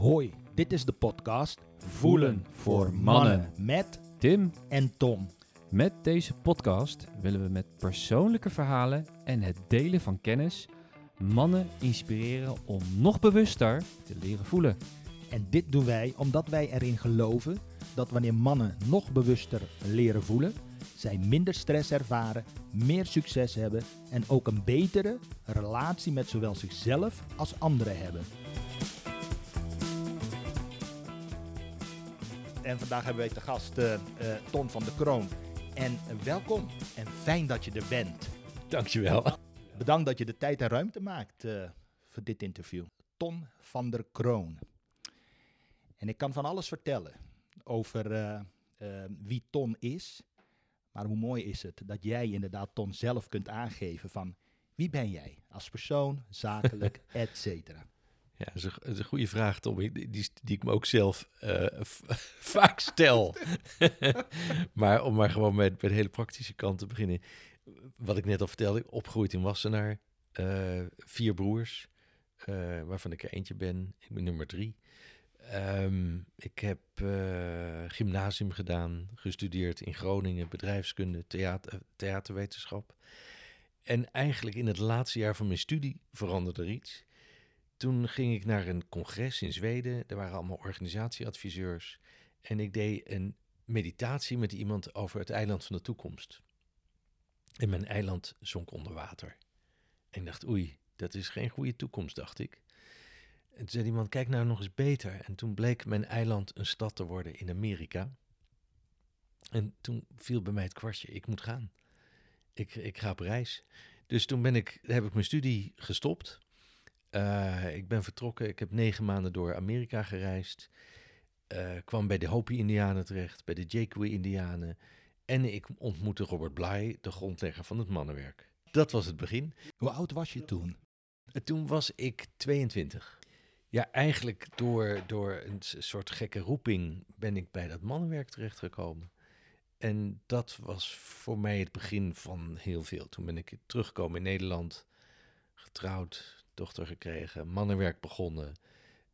Hoi, dit is de podcast Voelen voor mannen. met Tim, en Tom. met deze podcast willen we met persoonlijke verhalen en het delen van kennis mannen inspireren om nog bewuster te leren voelen. En dit doen wij omdat wij erin geloven dat wanneer mannen nog bewuster leren voelen, zij minder stress ervaren, meer succes hebben en ook een betere relatie met zowel zichzelf als anderen hebben. En vandaag hebben wij te gast eh, Ton van de Kroon. En eh, welkom en fijn dat je er bent. Dankjewel. Bedankt dat je de tijd en ruimte maakt voor dit interview. Ton van der Kroon. En ik kan van alles vertellen over wie Ton is. Maar hoe mooi is het dat jij inderdaad Ton zelf kunt aangeven van wie ben jij als persoon, zakelijk, et cetera. Ja, dat is een, goede vraag, Tom. Die, die, ik me ook zelf eh, vaak stel. maar om maar gewoon met, met de hele praktische kant te beginnen. Wat ik net al vertelde, opgegroeid in Wassenaar. eh, vier broers, eh, waarvan ik er eentje ben. Ik ben nummer drie. Ehm, ik heb gymnasium gedaan, gestudeerd in Groningen, bedrijfskunde, theater, theaterwetenschap. En eigenlijk in het laatste jaar van mijn studie veranderde er iets. Toen ging ik naar een congres in Zweden. Er waren allemaal organisatieadviseurs. En ik deed een meditatie met iemand over het eiland van de toekomst. En mijn eiland zonk onder water. En ik dacht, oei, dat is geen goede toekomst, dacht ik. En toen zei iemand, kijk nou nog eens beter. En toen bleek mijn eiland een stad te worden in Amerika. En toen viel bij mij het kwartje, ik moet gaan. Ik, ik ga op reis. Dus toen ben ik, heb ik mijn studie gestopt. Eh, ik ben vertrokken. Ik heb negen maanden door Amerika gereisd. Eh, kwam bij de Hopi-Indianen terecht, bij de Jaycwee-Indianen. En ik ontmoette Robert Bly, de grondlegger van het mannenwerk. Dat was het begin. Hoe oud was je toen? En toen was ik 22. Ja, eigenlijk door, door een soort gekke roeping ben ik bij dat mannenwerk terechtgekomen. En dat was voor mij het begin van heel veel. Toen ben ik teruggekomen in Nederland, getrouwd, dochter gekregen, mannenwerk begonnen.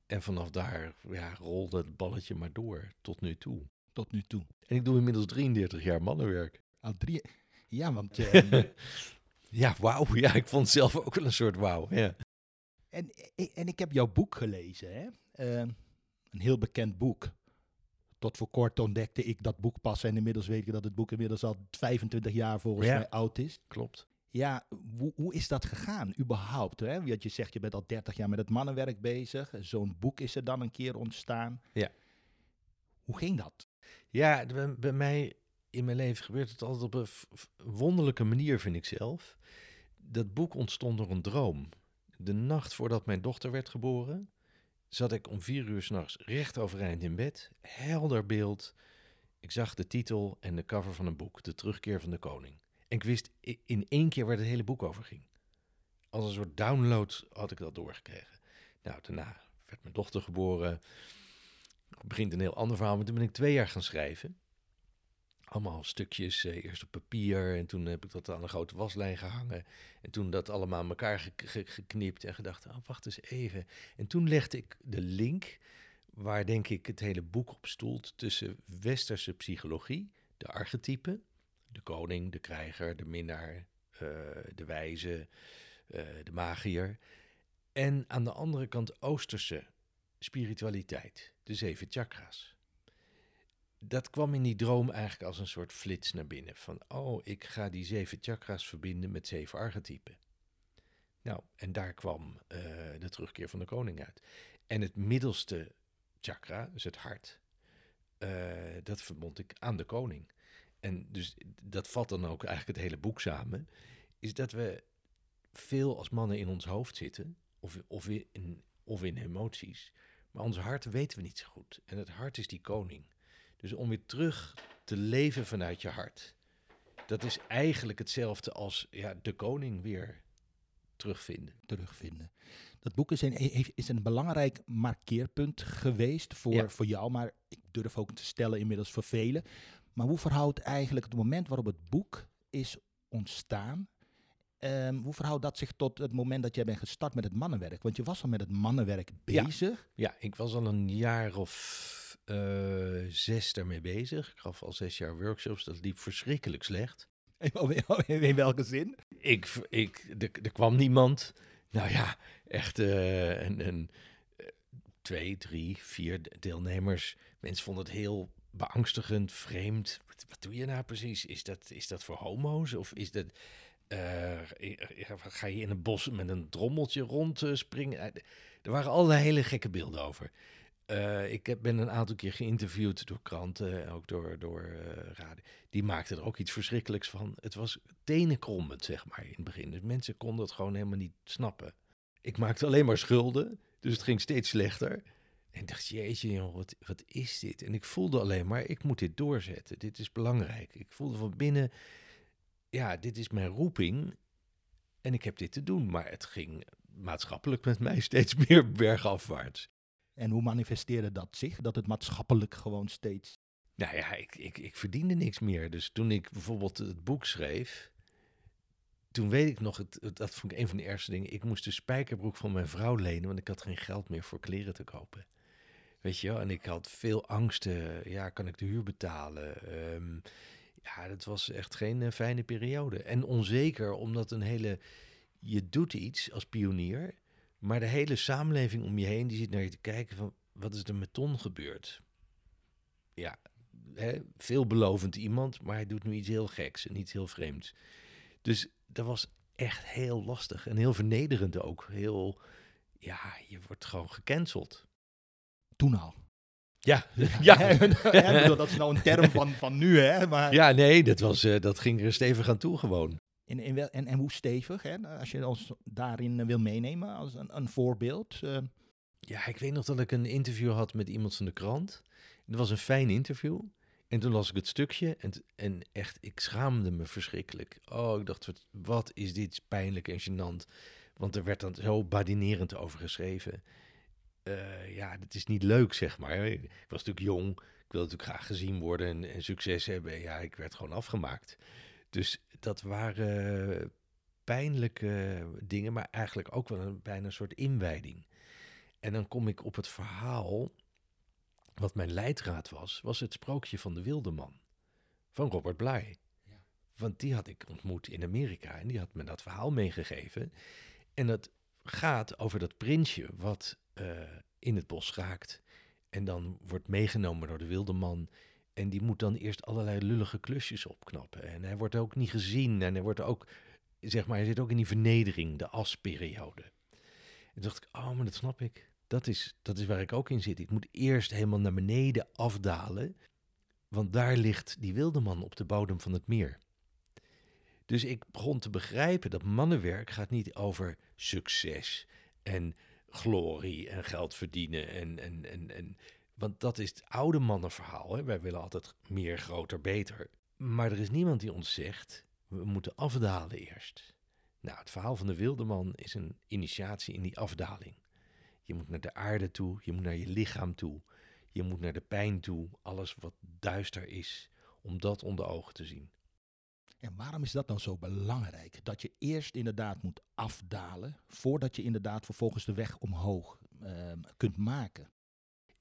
En vanaf daar ja, rolde het balletje maar door tot nu toe. Tot nu toe. En ik doe inmiddels 33 jaar mannenwerk. Al drie... Ja, want... eh, Ja, wauw. Ja, ik vond zelf ook wel een soort wauw. Ja. En, en ik heb jouw boek gelezen, hè? Eh, een heel bekend boek. Tot voor kort ontdekte ik dat boek pas en inmiddels weet ik dat het boek inmiddels al 25 jaar volgens Ja. mij oud is. Klopt. Ja, hoe, hoe is dat gegaan überhaupt? Hè? Want je zegt je bent al 30 jaar met het mannenwerk bezig. Zo'n boek is er dan een keer ontstaan. Ja. Hoe ging dat? Ja, bij, bij mij in mijn leven gebeurt het altijd op een wonderlijke manier, vind ik zelf. Dat boek ontstond door een droom. De nacht voordat mijn dochter werd geboren, zat ik om vier uur s'nachts recht overeind in bed. Helder beeld. Ik zag de titel en de cover van een boek, De Terugkeer van de Koning. En ik wist in één keer waar het hele boek over ging. Als een soort download had ik dat doorgekregen. Nou, daarna werd mijn dochter geboren. Begint een heel ander verhaal, maar toen ben ik twee jaar gaan schrijven. Allemaal stukjes, eh, eerst op papier en toen heb ik dat aan een grote waslijn gehangen. En toen dat allemaal aan elkaar ge- ge- geknipt en gedacht, oh, wacht eens even. En toen legde ik de link, waar denk ik het hele boek op stoelt, tussen westerse psychologie, de archetypen, de koning, de krijger, de minnaar, eh, de wijze, eh, de magier. En aan de andere kant oosterse spiritualiteit, de zeven chakras. Dat kwam in die droom eigenlijk als een soort flits naar binnen. Van, oh, ik ga die zeven chakras verbinden met zeven archetypen. Nou, en daar kwam eh, de terugkeer van de koning uit. En het middelste chakra, dus het hart, dat verbond ik aan de koning. En dus dat vat dan ook eigenlijk het hele boek samen. Is dat we veel als mannen in ons hoofd zitten, of, of, in, of in emoties. Maar ons hart weten we niet zo goed. En het hart is die koning. Dus om weer terug te leven vanuit je hart. Dat is eigenlijk hetzelfde als ja, de koning weer terugvinden. terugvinden. Dat boek is een, is een belangrijk markeerpunt geweest voor, Ja. voor jou, maar ik durf ook te stellen inmiddels voor velen. Maar hoe verhoudt eigenlijk het moment waarop het boek is ontstaan Ehm, hoe verhoudt dat zich tot het moment dat jij bent gestart met het mannenwerk? Want je was al met het mannenwerk bezig. Ja, ik was al een jaar of eh, zes daarmee bezig. Ik gaf al zes jaar workshops. Dat liep verschrikkelijk slecht. In welke zin? Ik, ik, er, er kwam niemand. Nou ja, echt eh, een, een, eh, twee, drie, vier de- deelnemers. Mensen vonden het heel beangstigend, vreemd. Wat, doe je nou precies? Is dat, is dat voor homo's? Of is dat... eh, ga je in een bos met een drommeltje rond eh, springen? Eh, Er waren allerlei hele gekke beelden over. Eh, ik heb, ben een aantal keer geïnterviewd door kranten en ook door, door eh, radio. Die maakten er ook iets verschrikkelijks van. Het was tenenkrommend, zeg maar, in het begin. Dus mensen konden het gewoon helemaal niet snappen. Ik maakte alleen maar schulden, dus het ging steeds slechter. En ik dacht, jeetje, wat, wat is dit? En ik voelde alleen maar, ik moet dit doorzetten. Dit is belangrijk. Ik voelde van binnen, ja, dit is mijn roeping. En ik heb dit te doen. Maar het ging maatschappelijk met mij steeds meer bergafwaarts. En hoe manifesteerde dat zich? Dat het maatschappelijk gewoon steeds... Nou ja, ik, ik, ik verdiende niks meer. Dus toen ik bijvoorbeeld het boek schreef, toen weet ik nog, het, dat vond ik een van de ergste dingen. Ik moest de spijkerbroek van mijn vrouw lenen, want ik had geen geld meer voor kleren te kopen. Weet je en ik had veel angsten. Ja, kan ik de huur betalen? Ehm, ja, dat was echt geen eh, fijne periode. En onzeker, omdat een hele, je doet iets als pionier, maar de hele samenleving om je heen, die zit naar je te kijken van, wat is er met Ton gebeurd? Ja, hè, veelbelovend iemand, maar hij doet nu iets heel geks en iets heel vreemds. Dus dat was echt heel lastig en heel vernederend ook. Heel, ja, je wordt gewoon gecanceld. Toen al. Ja, Ja, bedoel, dat is nou een term van, van nu, hè? Maar ja nee, dat, was, eh, dat ging er stevig aan toe gewoon. in, in wel, en, en hoe stevig, hè? Als je ons daarin eh, wil meenemen als een, een voorbeeld. eh, Ja, ik weet nog dat ik een interview had met iemand van de krant. Het was een fijn interview. En toen las ik het stukje en, en echt, ik schaamde me verschrikkelijk. Oh, ik dacht, wat, wat is dit pijnlijk en gênant. Want er werd dan zo badinerend over geschreven. Eh, ja, dat is niet leuk, zeg maar. Ik was natuurlijk jong. Ik wilde natuurlijk graag gezien worden en, en succes hebben. Ja, ik werd gewoon afgemaakt. Dus dat waren pijnlijke dingen, maar eigenlijk ook wel een, bijna een soort inwijding. En dan kom ik op het verhaal, wat mijn leidraad was, was het sprookje van de wilde man. Van Robert Bly. Want die had ik ontmoet in Amerika en die had me dat verhaal meegegeven. En dat gaat over dat prinsje wat eh, in het bos raakt. En dan wordt meegenomen door de wilde man. En die moet dan eerst allerlei lullige klusjes opknappen. En hij wordt ook niet gezien. En hij wordt ook, zeg maar, hij zit ook in die vernedering, de asperiode. En toen dacht ik, oh, maar dat snap ik. Dat is, dat is waar ik ook in zit. Ik moet eerst helemaal naar beneden afdalen. Want daar ligt die wilde man op de bodem van het meer. Dus ik begon te begrijpen dat mannenwerk gaat niet over succes en glorie en geld verdienen. En, en, en, en, want dat is het oude mannenverhaal. Hè? Wij willen altijd meer, groter, beter. Maar er is niemand die ons zegt, we moeten afdalen eerst. Nou, het verhaal van de wilde man is een initiatie in die afdaling. Je moet naar de aarde toe, je moet naar je lichaam toe, je moet naar de pijn toe, alles wat duister is, om dat onder ogen te zien. En waarom is dat nou zo belangrijk? Dat je eerst inderdaad moet afdalen, voordat je inderdaad vervolgens de weg omhoog ehm, kunt maken.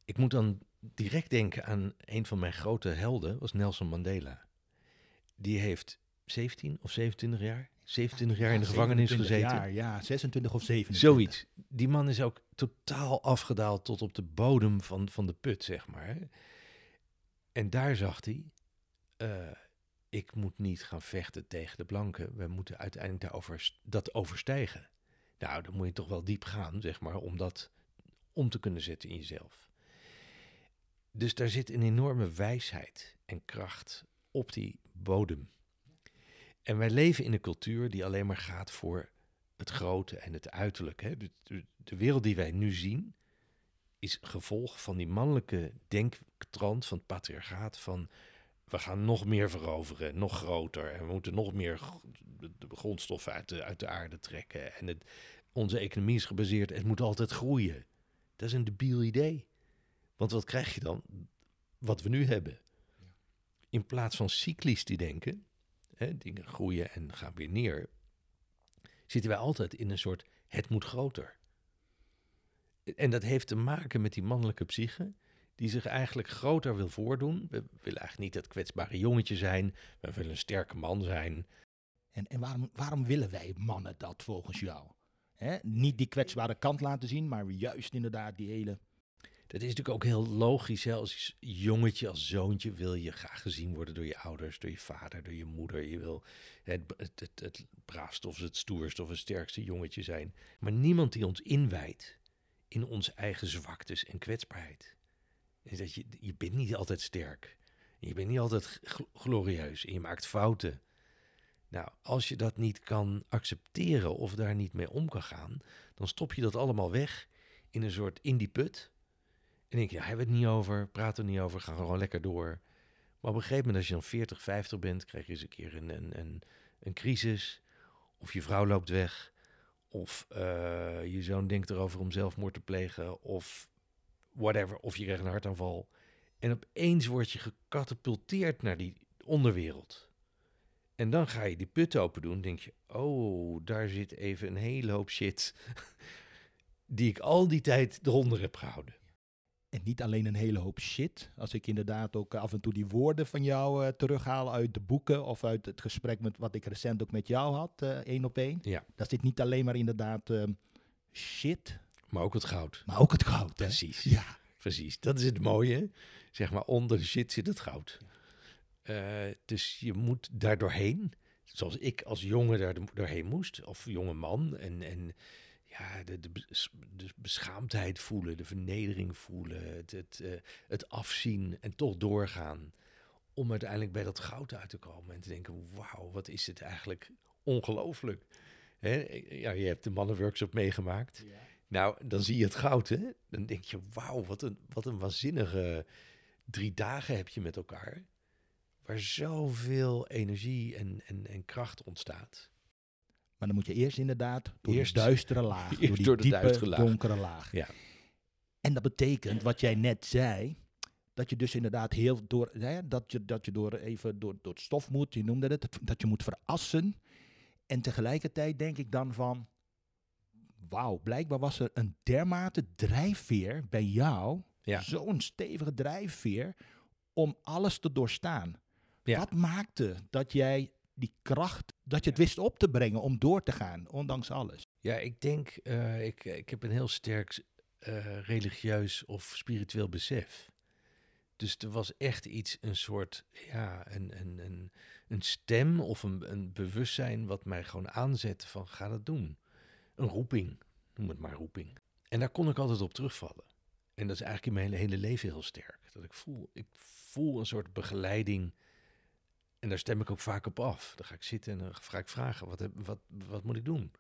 Ik moet dan direct denken aan een van mijn grote helden, was Nelson Mandela. Die heeft 17 of 27 jaar, 27 jaar in de gevangenis 27 gezeten. Jaar, ja, 26 of 27. Zoiets. Die man is ook totaal afgedaald tot op de bodem van, van de put, zeg maar. En daar zag hij, eh, ik moet niet gaan vechten tegen de blanken. We moeten uiteindelijk daarover, dat overstijgen. Nou, dan moet je toch wel diep gaan, zeg maar, om dat om te kunnen zetten in jezelf. Dus daar zit een enorme wijsheid en kracht op die bodem. En wij leven in een cultuur die alleen maar gaat voor het grote en het uiterlijk. Hè? De, de- de wereld die wij nu zien is gevolg van die mannelijke denktrand van het patriarchaat van we gaan nog meer veroveren, nog groter en we moeten nog meer de, grondstoffen uit de, uit de aarde trekken. En het, onze economie is gebaseerd, het moet altijd groeien. Dat is een debiel idee. Want wat krijg je dan? Wat we nu hebben. In plaats van cyclisch te denken, hè, dingen groeien en gaan weer neer, zitten wij altijd in een soort het moet groter. En dat heeft te maken met die mannelijke psyche, die zich eigenlijk groter wil voordoen. We willen eigenlijk niet het kwetsbare jongetje zijn, we willen een sterke man zijn. En, en waarom, waarom willen wij mannen dat volgens jou? Niet die kwetsbare kant laten zien, maar juist inderdaad die hele... Dat is natuurlijk ook heel logisch. Hè? Als jongetje, als zoontje wil je graag gezien worden door je ouders, door je vader, door je moeder. Je wil het, het, het, het braafste of het stoerste of het sterkste jongetje zijn. Maar niemand die ons inwijdt in onze eigen zwaktes en kwetsbaarheid. Is dat je, je bent niet altijd sterk. Je bent niet altijd glorieus en je maakt fouten. Nou, als je dat niet kan accepteren of daar niet mee om kan gaan, dan stop je dat allemaal weg in een soort indie put. En denk je, ja, hebben we het niet over, praten we niet over, gaan gewoon lekker door. Maar op een gegeven moment, als je dan 40, 50 bent, krijg je eens een keer een, een, crisis. Of je vrouw loopt weg. Of uh, je zoon denkt erover om zelfmoord te plegen. Of whatever. Of je krijgt een hartaanval. En opeens word je gecatapulteerd naar die onderwereld. En dan ga je die put open doen. denk je, oh, daar zit even een hele hoop shit. die ik al die tijd eronder heb gehouden. En niet alleen een hele hoop shit. Als ik inderdaad ook af en toe die woorden van jou uh, terughaal uit de boeken of uit het gesprek met wat ik recent ook met jou had, uh, één op één. Ja. Dat zit niet alleen maar inderdaad uh, shit. Maar ook het goud. Maar ook het goud. Hè? Precies. Ja. Precies. Dat is het mooie. Zeg maar, onder de shit zit het goud. dus je moet daar doorheen. Zoals ik als jongen daar doorheen moest. Of jonge man. En, en ja, de, de, de, beschaamdheid voelen, de vernedering voelen, het, het, uh, het afzien en toch doorgaan. Om uiteindelijk bij dat goud uit te komen en te denken, wauw, wat is het eigenlijk ongelooflijk. Hè? Ja, je hebt de mannenworkshop meegemaakt. Ja. Nou, dan zie je het goud, hè? Dan denk je, wauw, wat een, wat een waanzinnige drie dagen heb je met elkaar. Waar zoveel energie en, en, en kracht ontstaat. Maar dan moet je eerst inderdaad door eerst, de duistere laag. Eerst door die door de diepe, laag. donkere laag. Ja. En dat betekent, wat jij net zei, dat je dus inderdaad heel door, hè, dat je, dat je door even door, door het stof moet, je noemde het, dat je moet verassen. En tegelijkertijd denk ik dan van, wauw, blijkbaar was er een dermate drijfveer bij jou, ja. zo'n stevige drijfveer, om alles te doorstaan. Ja. Wat maakte dat jij die kracht, dat je het wist op te brengen om door te gaan, ondanks alles? Ja, ik denk, uh, ik, ik heb een heel sterk uh, religieus of spiritueel besef. Dus er was echt iets, een soort, ja, een, een, een, een stem of een, een bewustzijn wat mij gewoon aanzette van ga dat doen. Een roeping, noem het maar roeping. En daar kon ik altijd op terugvallen. En dat is eigenlijk in mijn hele, leven heel sterk. Dat ik voel, ik voel een soort begeleiding en daar stem ik ook vaak op af. Dan ga ik zitten en dan ga ik vragen, wat, wat, wat moet ik doen?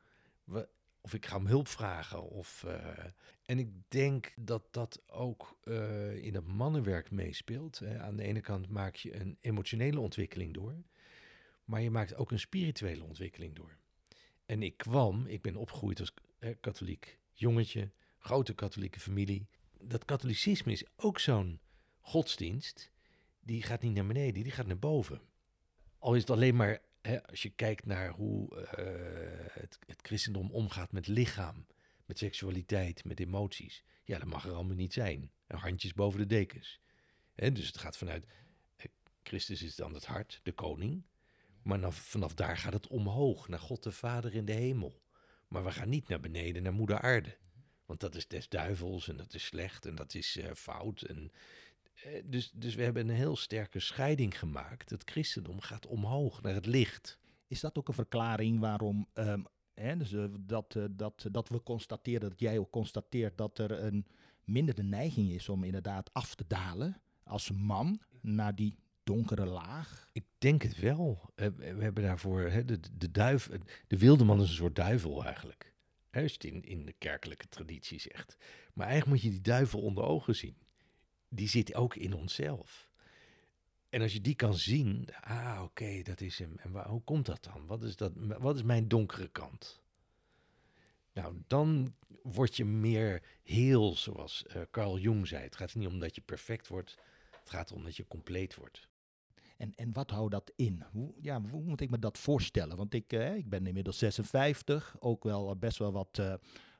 Of ik ga om hulp vragen. Of, uh, en ik denk dat dat ook uh, in het mannenwerk meespeelt. Hè. Aan de ene kant maak je een emotionele ontwikkeling door. Maar je maakt ook een spirituele ontwikkeling door. En ik kwam, ik ben opgegroeid als eh, katholiek jongetje, grote katholieke familie. Dat katholicisme is ook zo'n godsdienst. Die gaat niet naar beneden, die gaat naar boven. Al is het alleen maar, hè, als je kijkt naar hoe uh, het, het, christendom omgaat met lichaam, met seksualiteit, met emoties. Ja, dat mag er allemaal niet zijn. Handjes boven de dekens. Dus het gaat vanuit, eh, Christus is dan het hart, de koning. Maar vanaf daar gaat het omhoog, naar God de Vader in de hemel. Maar we gaan niet naar beneden, naar moeder aarde. Want dat is des duivels en dat is slecht en dat is uh, fout. En eh, dus, dus we hebben een heel sterke scheiding gemaakt. Het christendom gaat omhoog naar het licht. Is dat ook een verklaring waarom um, hè, dus, uh, dat, dat, dat we constateren, dat jij ook constateert dat er een minder de neiging is om inderdaad af te dalen als man naar die donkere laag? Ik denk het wel. we hebben daarvoor hè, de, de duif, de wilde man is een soort duivel eigenlijk. Als in, in de kerkelijke traditie zegt. Maar eigenlijk moet je die duivel onder ogen zien die zit ook in onszelf. En als je die kan zien, ah oké, dat is hem. En hoe komt dat dan? Wat is, dat, wat is mijn donkere kant? Nou, dan word je meer heel, zoals uh, Carl Jung zei. Het gaat niet om dat je perfect wordt, het gaat om dat je compleet wordt. En, en wat houdt dat in? Hoe, ja, hoe moet ik me dat voorstellen? Want ik, eh, ik ben inmiddels 56, ook wel eh, best wel wat, eh,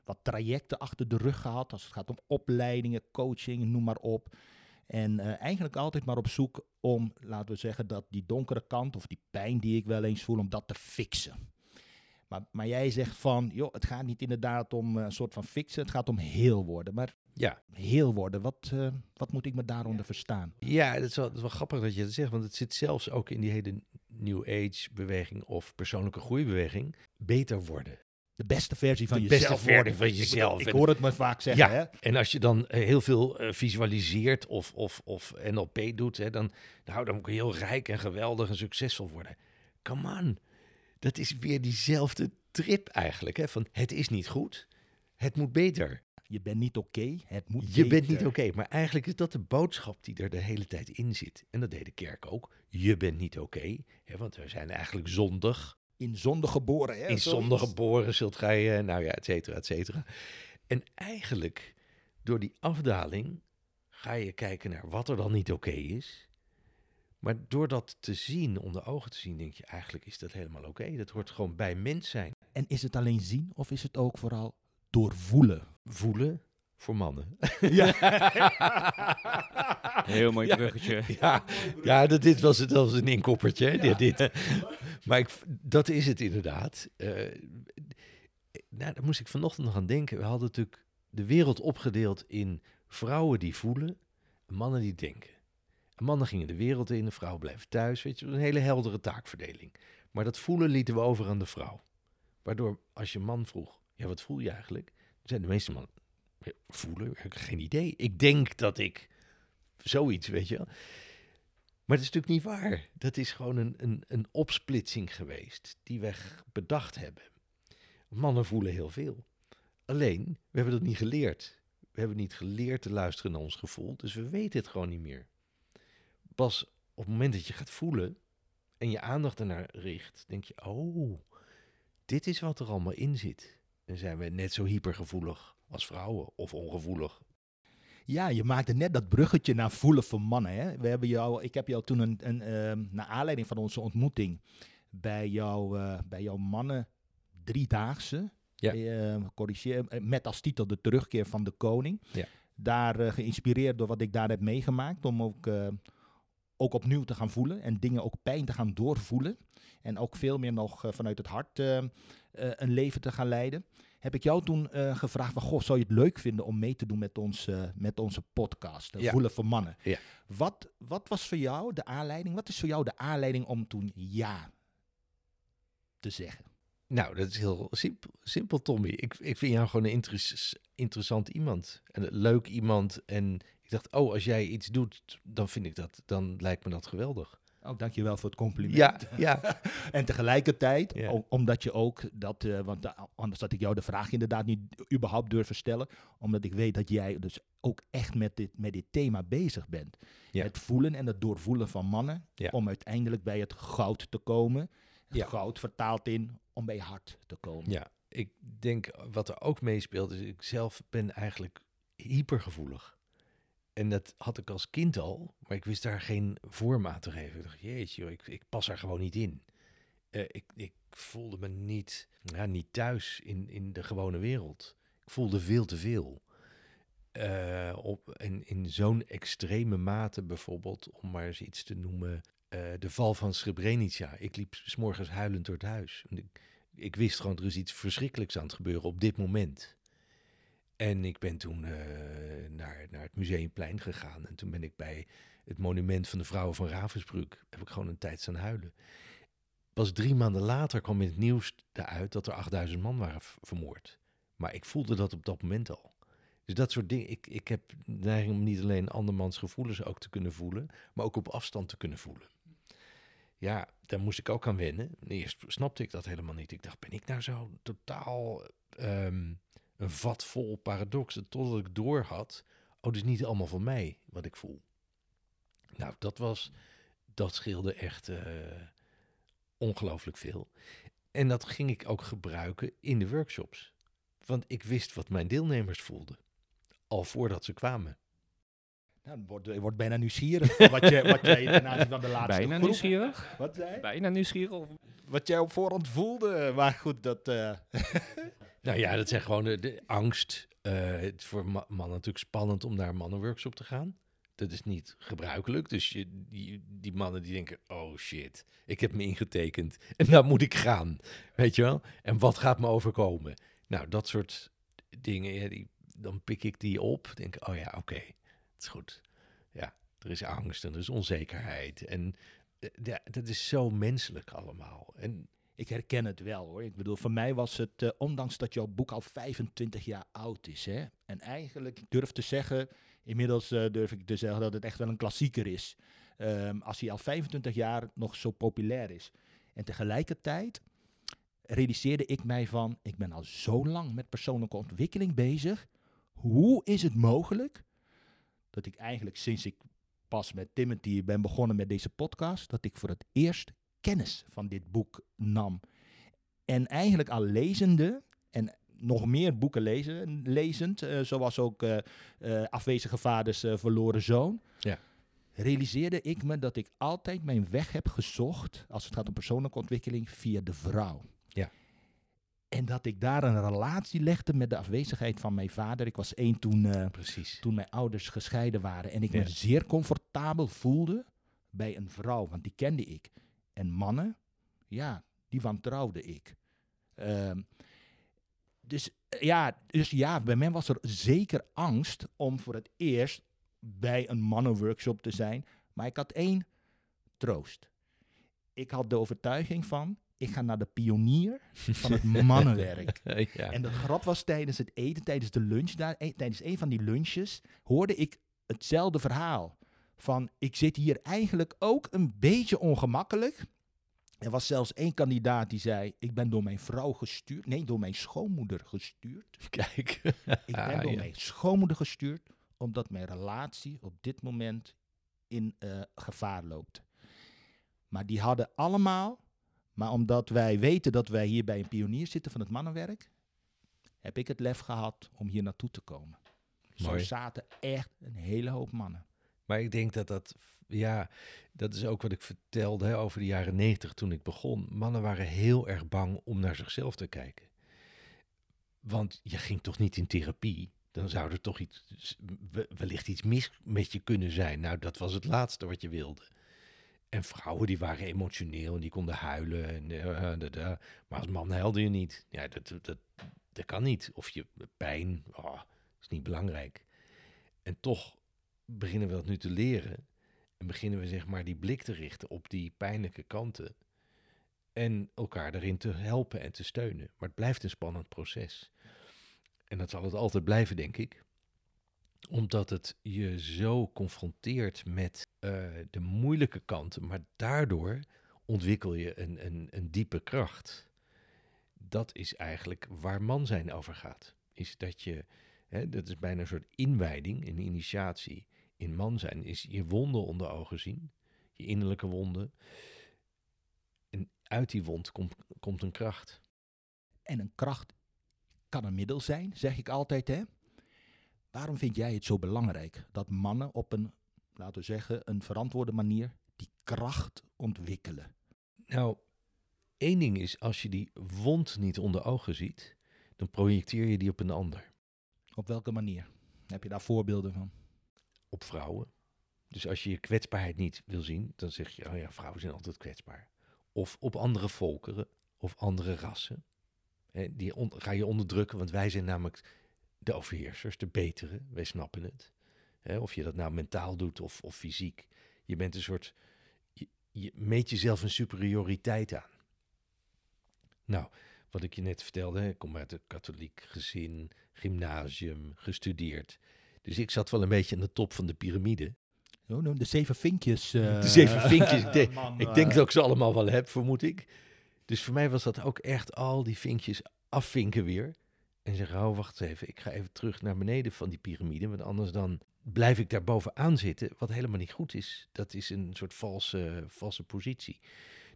wat trajecten achter de rug gehad. Als het gaat om opleidingen, coaching, noem maar op. En eigenlijk altijd maar op zoek om, laten we zeggen, dat die donkere kant of die pijn die ik wel eens voel, om dat te fixen. Maar, maar jij zegt van, joh, het gaat niet inderdaad om eh, een soort van fixen, het gaat om heel worden. Maar Ja. heel worden, wat, eh, wat moet ik me daaronder verstaan? Ja, dat is, wel, dat is wel grappig dat je dat zegt, want het zit zelfs ook in die hele New Age beweging of persoonlijke groeibeweging. Beter worden. De beste versie van De beste jezelf versie worden. van jezelf. Ik, hoor het me vaak zeggen, Ja. hè? En als je dan eh, heel veel visualiseert of, of, of NLP doet, hè, dan, nou, dan kun je heel rijk en geweldig en succesvol worden. Come on. Dat is weer diezelfde trip eigenlijk. Hè, van het is niet goed, het moet beter. Je bent niet oké, het moet Je bent niet oké. Maar eigenlijk is dat de boodschap die er de hele tijd in zit. En dat deed de kerk ook. Je bent niet oké. hè, want we zijn eigenlijk zondig. In zonde geboren, hè? in zonde geboren zult gij, eh, nou ja, et cetera, et cetera. En eigenlijk, door die afdaling, ga je kijken naar wat er dan niet oké is. Maar door dat te zien, onder ogen te zien, denk je, eigenlijk is dat helemaal oké. Dat hoort gewoon bij mens zijn. En is het alleen zien of is het ook vooral doorvoelen? Voelen voor mannen. Heel mooi Ja. bruggetje. Ja, ja dat, dit was, het was een inkoppertje. hè, Dit, dit. Maar ik, dat is het inderdaad. Eh, nou, daar moest ik vanochtend nog aan denken. We hadden natuurlijk de wereld opgedeeld in vrouwen die voelen en mannen die denken. En mannen gingen de wereld in, de vrouwen bleven thuis. Weet je, een hele heldere taakverdeling. Maar dat voelen lieten we over aan de vrouw. Waardoor als je man vroeg, ja, wat voel je eigenlijk? Zeiden de meeste mannen, "Ja, voelen? Heb geen idee. Ik denk dat ik zoiets, weet je. Maar dat is natuurlijk niet waar. Dat is gewoon een, een, een opsplitsing geweest die we bedacht hebben. Mannen voelen heel veel. Alleen, we hebben dat niet geleerd. We hebben niet geleerd te luisteren naar ons gevoel, dus we weten het gewoon niet meer. Pas op het moment dat je gaat voelen en je aandacht ernaar richt, denk je, oh, dit is wat er allemaal in zit. Dan zijn we net zo hypergevoelig als vrouwen of ongevoelig. Ja, je maakte net dat bruggetje naar voelen voor mannen. Hè? We hebben jou, ik heb jou toen, een, een, ehm, naar aanleiding van onze ontmoeting, bij, jou, eh, bij jouw mannen driedaagse, Ja. corrigeer, eh, met als titel de terugkeer van de koning. Ja. Daar eh, geïnspireerd door wat ik daar heb meegemaakt, om ook, ook opnieuw te gaan voelen en dingen ook pijn te gaan doorvoelen. En ook veel meer nog eh, vanuit het hart eh, eh, een leven te gaan leiden heb ik jou toen gevraagd van, goh, zou je het leuk vinden om mee te doen met, ons, met onze podcast, Ja. Voelen voor Mannen? Ja. Wat, wat was voor jou de aanleiding, wat is voor jou de aanleiding om toen ja te zeggen? Nou, dat is heel simpel, simpel Tommy. Ik, ik vind jou gewoon een interes- interessant iemand. En een leuk iemand. En ik dacht, oh, als jij iets doet, dan vind ik dat, dan lijkt me dat geweldig. Oh, dankjewel voor het compliment. Ja, ja, En tegelijkertijd, Ja. o- omdat je ook dat, eh, want da- anders had ik jou de vraag inderdaad niet überhaupt durven stellen, omdat ik weet dat jij dus ook echt met dit, met dit thema bezig bent. Ja. Het voelen en het doorvoelen van mannen, Ja. om uiteindelijk bij het goud te komen. Goud vertaalt in om bij hart te komen. ja. Ik denk, wat er ook meespeelt, is ik zelf ben eigenlijk hypergevoelig. En dat had ik als kind al, maar ik wist daar geen vorm aan te geven. Ik dacht, jeetje, ik, ik pas er gewoon niet in. Eh, ik, ik voelde me niet, ja, niet thuis in, in de gewone wereld. Ik voelde veel te veel. Eh, op, en in zo'n extreme mate bijvoorbeeld, om maar eens iets te noemen, eh, de val van Srebrenica. Ik liep s'morgens huilend door het huis. Ik, ik wist gewoon, er is iets verschrikkelijks aan het gebeuren op dit moment. En ik ben toen eh, naar, naar het Museumplein gegaan. En toen ben ik bij het monument van de vrouwen van Ravensbrück, heb ik gewoon een tijd staan huilen. Pas drie maanden later kwam in het nieuws eruit dat er 8000 man waren vermoord. Maar ik voelde dat op dat moment al. Dus dat soort dingen. Ik, ik heb neiging om niet alleen andermans gevoelens ook te kunnen voelen, maar ook op afstand te kunnen voelen. Ja, daar moest ik ook aan wennen. Eerst snapte ik dat helemaal niet. Ik dacht, ben ik nou zo totaal ehm, een vat vol paradoxen, totdat ik door had, oh, dus niet allemaal van mij wat ik voel. Nou, dat was, dat scheelde echt eh, ongelooflijk veel. En dat ging ik ook gebruiken in de workshops. Want ik wist wat mijn deelnemers voelden, al voordat ze kwamen. Nou, het wordt, het wordt bijna nieuwsgierig wat, je, wat jij ten aanzien van de laatste Bijna groep- nieuwsgierig? Wat, zei? Bijna nieuwsgierig? wat jij op voorhand voelde. Maar goed, dat... eh, Nou ja, dat zijn gewoon de, angst. Eh, het is voor ma- mannen natuurlijk spannend om naar een mannenworkshop te gaan. Dat is niet gebruikelijk. Dus je, die, die mannen die denken, oh shit, ik heb me ingetekend en nou moet ik gaan. Weet je wel? En wat gaat me overkomen? Nou, dat soort dingen, die, dan pik ik die op. Denk, oh ja, oké, het is goed. Ja, er is angst en er is onzekerheid. En eh, ja, dat is zo menselijk allemaal. En Ik herken het wel hoor. Ik bedoel, voor mij was het, eh, ondanks dat jouw boek al 25 jaar oud is. Hè, en eigenlijk, ik durf te zeggen, inmiddels eh, durf ik te zeggen dat het echt wel een klassieker is. Ehm, als hij al 25 jaar nog zo populair is. En tegelijkertijd realiseerde ik mij van, ik ben al zo lang met persoonlijke ontwikkeling bezig. Hoe is het mogelijk dat ik eigenlijk sinds ik pas met Timothy ben begonnen met deze podcast, dat ik voor het eerst kennis van dit boek nam. En eigenlijk al lezende en nog meer boeken lezen, lezend, eh, zoals ook eh, eh, Afwezige Vaders Verloren Zoon, Ja. realiseerde ik me dat ik altijd mijn weg heb gezocht, als het gaat om persoonlijke ontwikkeling, via de vrouw. Ja. En dat ik daar een relatie legde met de afwezigheid van mijn vader. Ik was één toen, precies. toen mijn ouders gescheiden waren. En ik Ja. me zeer comfortabel voelde bij een vrouw, want die kende ik. En mannen, ja, die wantrouwde ik. Ehm, dus, eh, ja, dus ja, bij mij was er zeker angst om voor het eerst bij een mannenworkshop te zijn. Maar ik had één troost. Ik had de overtuiging van, ik ga naar de pionier van het mannenwerk. ja. En de grap was tijdens het eten, tijdens de lunch daar, eh, tijdens een van die lunches, hoorde ik hetzelfde verhaal. Van, ik zit hier eigenlijk ook een beetje ongemakkelijk. Er was zelfs één kandidaat die zei, ik ben door mijn vrouw gestuurd. Nee, door mijn schoonmoeder gestuurd. Kijk. Ik ben Ah, door ja. mijn schoonmoeder gestuurd, omdat mijn relatie op dit moment in eh, gevaar loopt. Maar die hadden allemaal, maar omdat wij weten dat wij hier bij een pionier zitten van het mannenwerk, heb ik het lef gehad om hier naartoe te komen. Zo zaten echt een hele hoop mannen. Maar ik denk dat dat, ja, dat is ook wat ik vertelde hè, over de jaren negentig toen ik begon. Mannen waren heel erg bang om naar zichzelf te kijken. Want je ging toch niet in therapie? Dan zou er toch iets, we- wellicht iets mis met je kunnen zijn. Nou, dat was het laatste wat je wilde. En vrouwen die waren emotioneel en die konden huilen. En, eh, da, da. Maar als man huilde je niet. Ja, dat, dat, dat kan niet. Of je pijn, oh, is niet belangrijk. En toch beginnen we dat nu te leren. En beginnen we zeg maar die blik te richten op die pijnlijke kanten. En elkaar daarin te helpen en te steunen. Maar het blijft een spannend proces. En dat zal het altijd blijven, denk ik. Omdat het je zo confronteert met eh, de moeilijke kanten. Maar daardoor ontwikkel je een, een, een diepe kracht. Dat is eigenlijk waar man zijn over gaat. Is dat je, hè, dat is bijna een soort inwijding, een initiatie in man zijn. Is je wonden onder ogen zien, je innerlijke wonden. En uit die wond komt, komt een kracht. En een kracht kan een middel zijn, zeg ik altijd. Hè? Waarom vind jij het zo belangrijk dat mannen op een, laten we zeggen, een verantwoorde manier die kracht ontwikkelen? Nou, één ding is, als je die wond niet onder ogen ziet, dan projecteer je die op een ander. Op welke manier? Heb je daar voorbeelden van? Op vrouwen. Dus als je je kwetsbaarheid niet wil zien, dan zeg je, oh ja, vrouwen zijn altijd kwetsbaar. Of op andere volkeren of andere rassen. Die ga je onderdrukken, want wij zijn namelijk de overheersers, de betere. Wij snappen het. Of je dat nou mentaal doet of, of fysiek. Je bent een soort, je, je meet jezelf een superioriteit aan. Nou, wat ik je net vertelde, ik kom uit een katholiek gezin, gymnasium, gestudeerd. Dus ik zat wel een beetje aan de top van de piramide. Oh, nou, de zeven vinkjes. eh, De zeven vinkjes. Ik denk, man, ik eh, denk dat ik ze allemaal wel heb, vermoed ik. Dus voor mij was dat ook echt al die vinkjes afvinken weer. En zeggen, oh, wacht eens even, ik ga even terug naar beneden van die piramide. Want anders dan blijf ik daar bovenaan zitten, wat helemaal niet goed is. Dat is een soort valse, valse positie.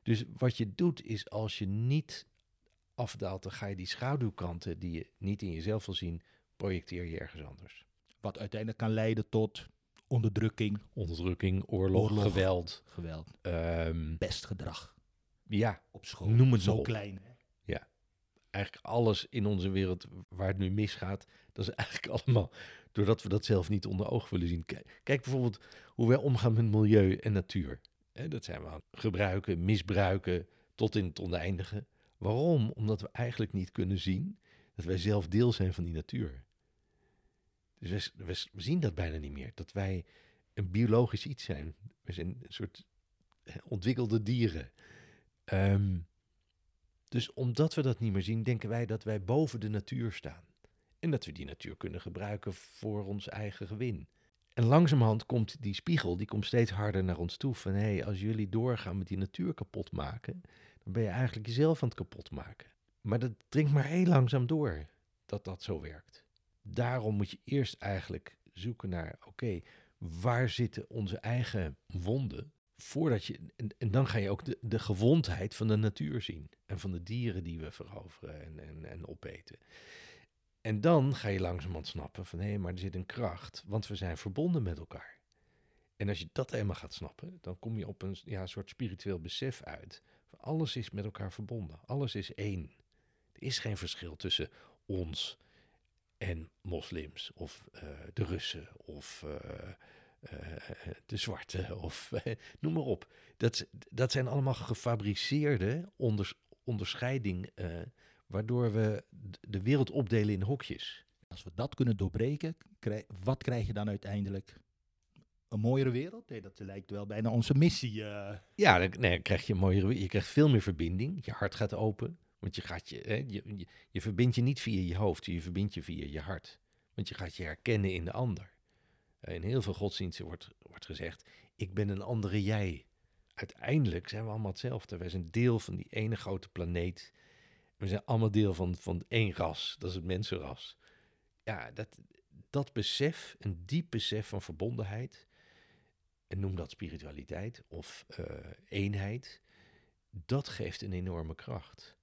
Dus wat je doet, is als je niet afdaalt, dan ga je die schaduwkanten die je niet in jezelf wil zien, projecteer je ergens anders. Wat uiteindelijk kan leiden tot onderdrukking, onderdrukking, oorlog, Oorlog. geweld. geweld, ehm, pestgedrag ja, op school. Noem het Zo op. klein. Hè? eigenlijk alles in onze wereld waar het nu misgaat, dat is eigenlijk allemaal doordat we dat zelf niet onder ogen willen zien. Kijk, kijk bijvoorbeeld hoe wij omgaan met milieu en natuur. Dat zijn we aan gebruiken, misbruiken, tot in het oneindige. Waarom? Omdat we eigenlijk niet kunnen zien dat wij zelf deel zijn van die natuur. Dus we, zien dat bijna niet meer, dat wij een biologisch iets zijn. We zijn een soort ontwikkelde dieren. Ehm, dus omdat we dat niet meer zien, denken wij dat wij boven de natuur staan. En dat we die natuur kunnen gebruiken voor ons eigen gewin. En langzamerhand komt die spiegel, die komt steeds harder naar ons toe. Van hé, hey, als jullie doorgaan met die natuur kapot maken, dan ben je eigenlijk jezelf aan het kapot maken. Maar dat dringt maar heel langzaam door, dat dat zo werkt. Daarom moet je eerst eigenlijk zoeken naar, oké, waar zitten onze eigen wonden? Voordat je, en, dan ga je ook de, de gewondheid van de natuur zien. En van de dieren die we veroveren en, en, en opeten. En dan ga je langzamerhand snappen van hé, maar er zit een kracht, want we zijn verbonden met elkaar. En als je dat eenmaal gaat snappen, dan kom je op een ja, soort spiritueel besef uit. Alles is met elkaar verbonden, alles is één. Er is geen verschil tussen ons en moslims, of uh, de Russen, of uh, uh, de zwarte, of noem maar op. Dat, dat zijn allemaal gefabriceerde onders, onderscheidingen waardoor we de wereld opdelen in hokjes. Als we dat kunnen doorbreken, wat krijg je dan uiteindelijk? Een mooiere wereld? Nee, dat lijkt wel bijna onze missie. Ja, dan, nee, krijg je een mooiere Je krijgt veel meer verbinding. Je hart gaat open. Want je, gaat je, hè, je, je, verbindt je niet via je hoofd, je verbindt je via je hart. Want je gaat je herkennen in de ander. In heel veel godsdiensten wordt, wordt gezegd, ik ben een andere jij. Uiteindelijk zijn we allemaal hetzelfde. Wij zijn deel van die ene grote planeet we zijn allemaal deel van, van één ras, dat is het mensenras. Ja, dat, dat besef, een diep besef van verbondenheid, en noem dat spiritualiteit of uh, eenheid, dat geeft een enorme kracht.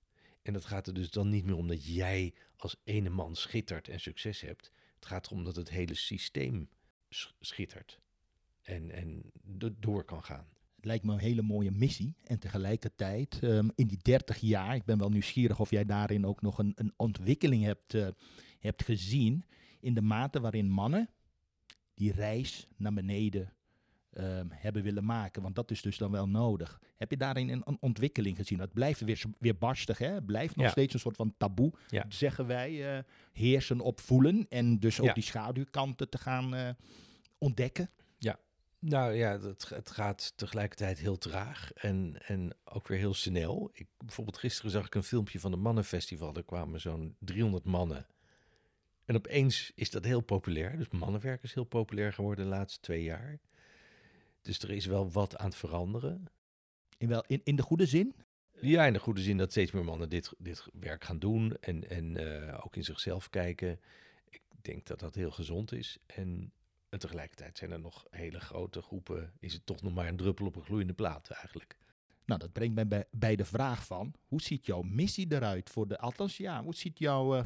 En dat gaat er dus dan niet meer om dat jij als ene man schittert en succes hebt. Het gaat erom dat het hele systeem schittert en, en door kan gaan. Het lijkt me een hele mooie missie. En tegelijkertijd, um, in die 30 jaar, ik ben wel nieuwsgierig of jij daarin ook nog een, een ontwikkeling hebt, uh, hebt gezien. In de mate waarin mannen die reis naar beneden um, hebben willen maken. Want dat is dus dan wel nodig. Heb je daarin een, een ontwikkeling gezien? Dat blijft weer, weer barstig, hè? Het blijft nog Ja. steeds een soort van taboe, Ja. zeggen wij. eh, heersen op voelen en dus ook Ja. die schaduwkanten te gaan eh, ontdekken. Nou ja, het, het gaat tegelijkertijd heel traag en, en ook weer heel snel. Ik, bijvoorbeeld gisteren zag ik een filmpje van een mannenfestival. Er kwamen zo'n 300 mannen. En opeens is dat heel populair. Dus mannenwerk is heel populair geworden de laatste twee jaar. Dus er is wel wat aan het veranderen. In, wel, in, in de goede zin? Ja, in de goede zin dat steeds meer mannen dit, dit werk gaan doen en, en eh, ook in zichzelf kijken. Ik denk dat dat heel gezond is. En, en tegelijkertijd zijn er nog hele grote groepen. Is het toch nog maar een druppel op een gloeiende plaat eigenlijk? Nou, dat brengt mij bij, bij de vraag van, hoe ziet jouw missie eruit voor de, althans ja, hoe ziet jouw eh,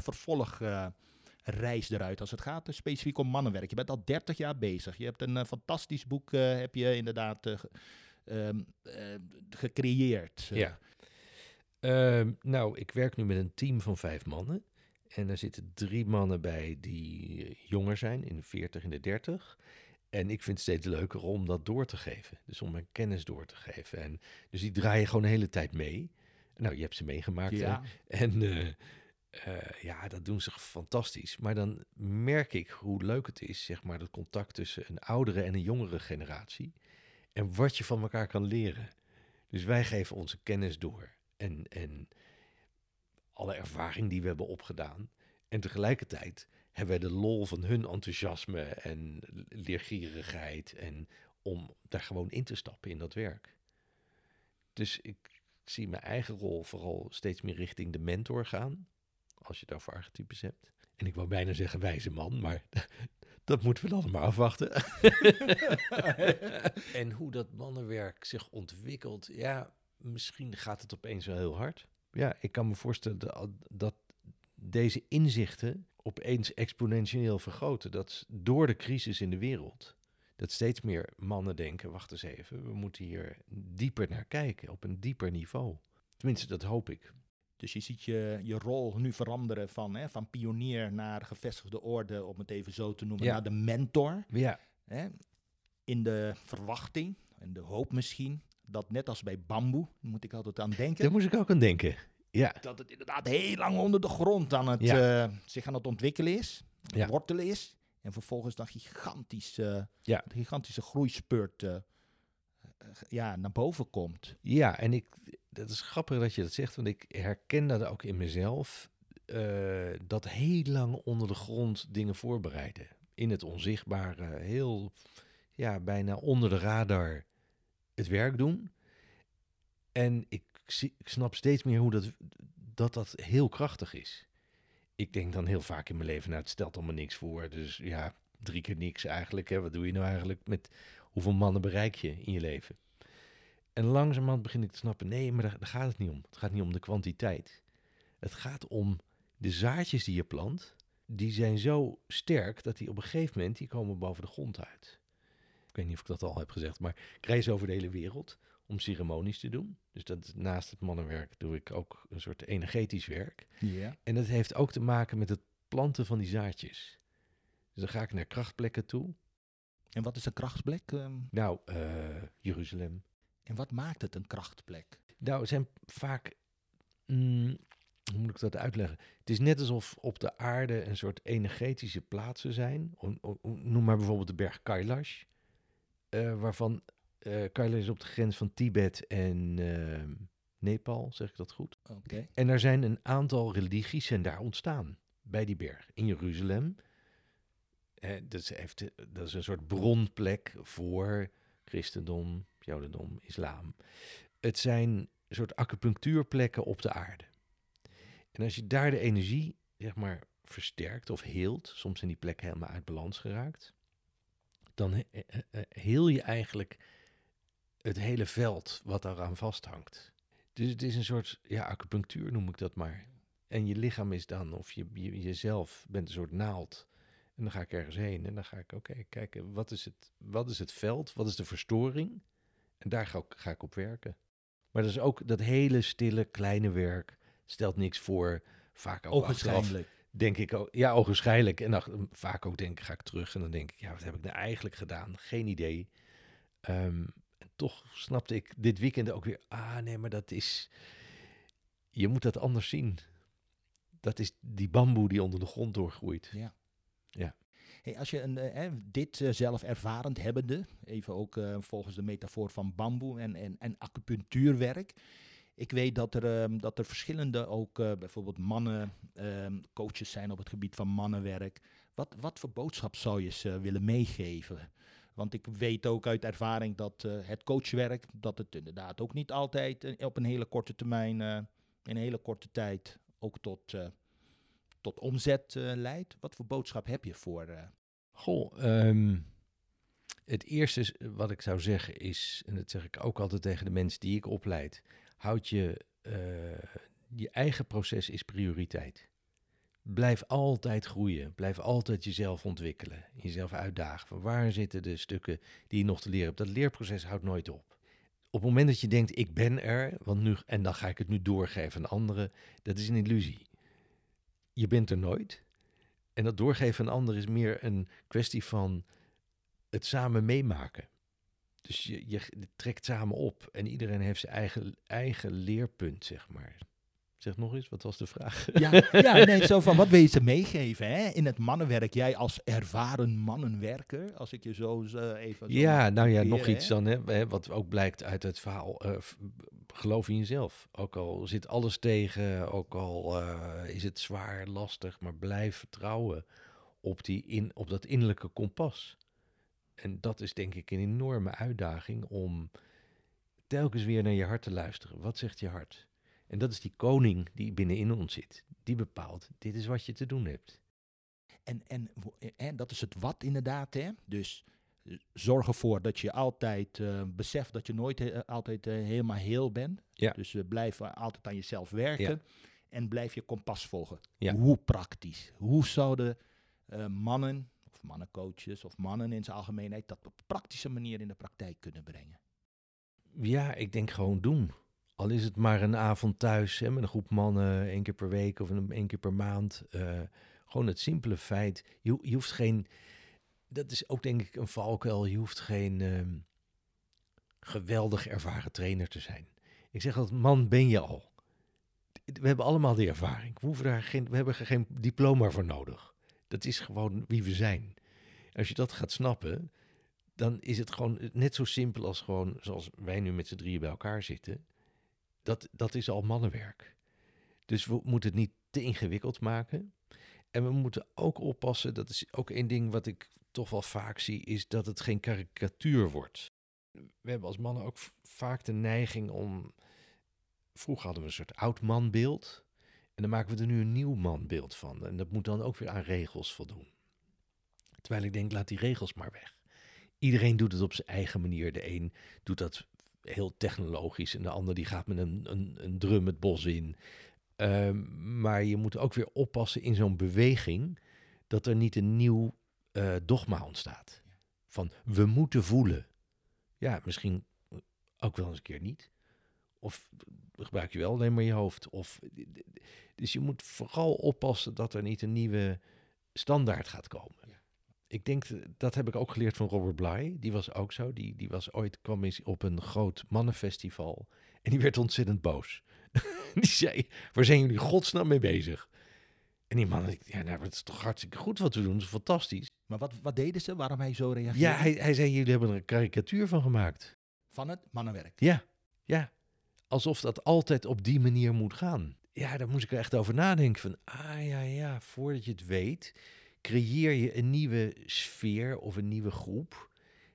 vervolgreis eruit als het gaat eh, specifiek om mannenwerk? Je bent al 30 jaar bezig. Je hebt een eh, fantastisch boek, eh, heb je inderdaad eh, ehm, eh, gecreëerd. Ja. Ehm, nou, ik werk nu met een team van vijf mannen. En er zitten drie mannen bij die jonger zijn, in de 40 en de 30. En ik vind het steeds leuker om dat door te geven. Dus om mijn kennis door te geven. En, dus die draaien gewoon de hele tijd mee. Nou, je hebt ze meegemaakt. hè? Ja, En eh, ja, dat doen ze fantastisch. Maar dan merk ik hoe leuk het is, zeg maar, dat contact tussen een oudere en een jongere generatie. En wat je van elkaar kan leren. Dus wij geven onze kennis door. En, en alle ervaring die we hebben opgedaan. En tegelijkertijd hebben wij de lol van hun enthousiasme en leergierigheid. En om daar gewoon in te stappen in dat werk. Dus ik zie mijn eigen rol vooral steeds meer richting de mentor gaan. Als je daarvoor archetypes hebt. En ik wou bijna zeggen wijze man, maar dat moeten we dan maar afwachten. en hoe dat mannenwerk zich ontwikkelt, ja, misschien gaat het opeens wel heel hard. Ja, ik kan me voorstellen dat, dat deze inzichten opeens exponentieel vergroten. Dat door de crisis in de wereld dat steeds meer mannen denken, wacht eens even, we moeten hier dieper naar kijken, op een dieper niveau. Tenminste, dat hoop ik. Dus je ziet je, je rol nu veranderen van, hè, van pionier naar gevestigde orde, om het even zo te noemen, Ja. naar de mentor. Ja, Hè, in de verwachting en de hoop misschien, dat net als bij bamboe, moet ik altijd aan denken, daar moest ik ook aan denken. Ja, dat het inderdaad heel lang onder de grond aan het, Ja. eh, zich aan het ontwikkelen is, Ja. wortelen is, en vervolgens dan gigantisch, eh, Ja. gigantische groeispurt eh, eh, ja, naar boven komt. ja, en ik, dat is grappig dat je dat zegt, want ik herken dat ook in mezelf. eh, dat heel lang onder de grond dingen voorbereiden. In het onzichtbare, heel, ja, bijna onder de radar het werk doen. En ik, zie, ik snap steeds meer hoe dat, dat dat heel krachtig is. Ik denk dan heel vaak in mijn leven, nou, het stelt allemaal niks voor. Dus ja, drie keer niks eigenlijk. Hè. Wat doe je nou eigenlijk met hoeveel mannen bereik je in je leven? En langzamerhand begin ik te snappen, nee, maar daar, daar gaat het niet om. Het gaat niet om de kwantiteit. Het gaat om de zaadjes die je plant. Die zijn zo sterk dat die op een gegeven moment, die komen boven de grond uit. Ik weet niet of ik dat al heb gezegd, maar ik reis over de hele wereld om ceremonies te doen. Dus dat, naast het mannenwerk doe ik ook een soort energetisch werk. Ja. En dat heeft ook te maken met het planten van die zaadjes. Dus dan ga ik naar krachtplekken toe. En wat is een krachtplek? ehm? Nou, eh, Jeruzalem. en wat maakt het een krachtplek? Nou, het zijn vaak. mm, hoe moet ik dat uitleggen? Het is net alsof op de aarde een soort energetische plaatsen zijn. O- o- o- Noem maar bijvoorbeeld de berg Kailash. eh, waarvan eh Kailash is op de grens van Tibet en eh, Nepal, zeg ik dat goed? Oké. En er zijn een aantal religies zijn daar ontstaan. Bij die berg. In Jeruzalem. Heeft, dat is een soort bronplek voor christendom, jodendom, islam. Het zijn een soort acupunctuurplekken op de aarde. En als je daar de energie, zeg maar, versterkt of heelt, soms zijn die plekken helemaal uit balans geraakt, dan he- heel je eigenlijk het hele veld wat daaraan vasthangt. Dus het is een soort, ja, acupunctuur noem ik dat maar. En je lichaam is dan, of je, je jezelf bent een soort naald. En dan ga ik ergens heen en dan ga ik, oké, kijken, wat is, het, wat is het veld? Wat is de verstoring? En daar ga ik, ga ik op werken. Maar dat is ook dat hele stille, kleine werk. Stelt niks voor. Vaak ook achteraf denk ik ook, ja, ogenschijnlijk. En dan vaak ook denk ik, ga ik terug en dan denk ik, ja, wat heb ik nou eigenlijk gedaan? Geen idee. Ehm, en toch snapte ik dit weekend ook weer, ah nee, maar dat is, je moet dat anders zien. Dat is die bamboe die onder de grond doorgroeit. Ja. Ja. Hey, als je een, eh, dit eh, zelf ervarend hebbende, even ook eh, volgens de metafoor van bamboe en, en, acupunctuurwerk. Ik weet dat er, ehm, dat er verschillende ook bijvoorbeeld mannen ehm, coaches zijn op het gebied van mannenwerk. Wat, wat voor boodschap zou je ze willen meegeven? Want ik weet ook uit ervaring dat het coachwerk, dat het inderdaad ook niet altijd op een hele korte termijn, in een hele korte tijd, ook tot, tot omzet eh, leidt. Wat voor boodschap heb je voor? eh, Goh, ehm, het eerste eh, wat ik zou zeggen is, en dat zeg ik ook altijd tegen de mensen die ik opleid, houd je, je eigen proces is prioriteit. Blijf altijd groeien, blijf altijd jezelf ontwikkelen, jezelf uitdagen. Waar zitten de stukken die je nog te leren hebt? Dat leerproces houdt nooit op. Op het moment dat je denkt, ik ben er, want nu, en dan ga ik het nu doorgeven aan anderen, dat is een illusie. Je bent er nooit. En dat doorgeven aan anderen is meer een kwestie van het samen meemaken. Dus je, je trekt samen op en iedereen heeft zijn eigen, eigen leerpunt, zeg maar. Zeg nog eens, wat was de vraag? Ja, ja nee, zo van wat wil je ze meegeven hè? in het mannenwerk? Jij als ervaren mannenwerker, als ik je zo eh, even. zo Ja, nou ja, nog iets dan, hè, wat ook blijkt uit het verhaal. eh, geloof in jezelf. Ook al zit alles tegen, ook al eh, is het zwaar, lastig, maar blijf vertrouwen op, die in, op dat innerlijke kompas. En dat is denk ik een enorme uitdaging om telkens weer naar je hart te luisteren. Wat zegt je hart? En dat is die koning die binnenin ons zit. Die bepaalt, dit is wat je te doen hebt. En, en, en dat is het wat inderdaad, hè? Dus eh, zorg ervoor dat je altijd eh, beseft dat je nooit eh, altijd eh, helemaal heel bent. Ja. Dus eh, blijf eh, altijd aan jezelf werken en blijf je kompas volgen. Ja. Hoe praktisch? Hoe zouden eh, mannen, of of mannencoaches of mannen in zijn algemeenheid dat op praktische manier in de praktijk kunnen brengen? Ja, ik denk gewoon doen. Al is het maar een avond thuis hè, met een groep mannen, één keer per week of één keer per maand. Uh, gewoon het simpele feit, je, je hoeft geen, dat is ook denk ik een valkuil, je hoeft geen uh, geweldig ervaren trainer te zijn. Ik zeg altijd, man ben je al. We hebben allemaal die ervaring. We, hoeven daar geen, we hebben geen diploma voor nodig. Dat is gewoon wie we zijn. Als je dat gaat snappen, dan is het gewoon net zo simpel als gewoon zoals wij nu met z'n drieën bij elkaar zitten. Dat, dat is al mannenwerk. Dus we moeten het niet te ingewikkeld maken. En we moeten ook oppassen, dat is ook één ding wat ik toch wel vaak zie, is dat het geen karikatuur wordt. We hebben als mannen ook vaak de neiging om. Vroeger hadden we een soort oud manbeeld. En dan maken we er nu een nieuw manbeeld van. En dat moet dan ook weer aan regels voldoen. Terwijl ik denk, laat die regels maar weg. Iedereen doet het op zijn eigen manier. De een doet dat heel technologisch en de ander die gaat met een, een, een drum het bos in. Ehm, maar je moet ook weer oppassen in zo'n beweging dat er niet een nieuw uh, dogma ontstaat. Van we moeten voelen. Ja, misschien ook wel eens een keer niet. Of gebruik je wel alleen maar je hoofd. Of, dus je moet vooral oppassen dat er niet een nieuwe standaard gaat komen. Ik denk, dat heb ik ook geleerd van Robert Bly. Die was ook zo. Die, die was ooit, kwam eens op een groot mannenfestival. En die werd ontzettend boos. die zei, waar zijn jullie godsnaam mee bezig? En die man, ja, nou, het is toch hartstikke goed wat we doen. Dat is fantastisch. Maar wat, wat deden ze? Waarom hij zo reageerde? Ja, hij, hij zei, jullie hebben er een karikatuur van gemaakt. Van het mannenwerk? Ja, ja. Alsof dat altijd op die manier moet gaan. Ja, daar moest ik er echt over nadenken. Van, ah ja, ja, voordat je het weet, creëer je een nieuwe sfeer of een nieuwe groep.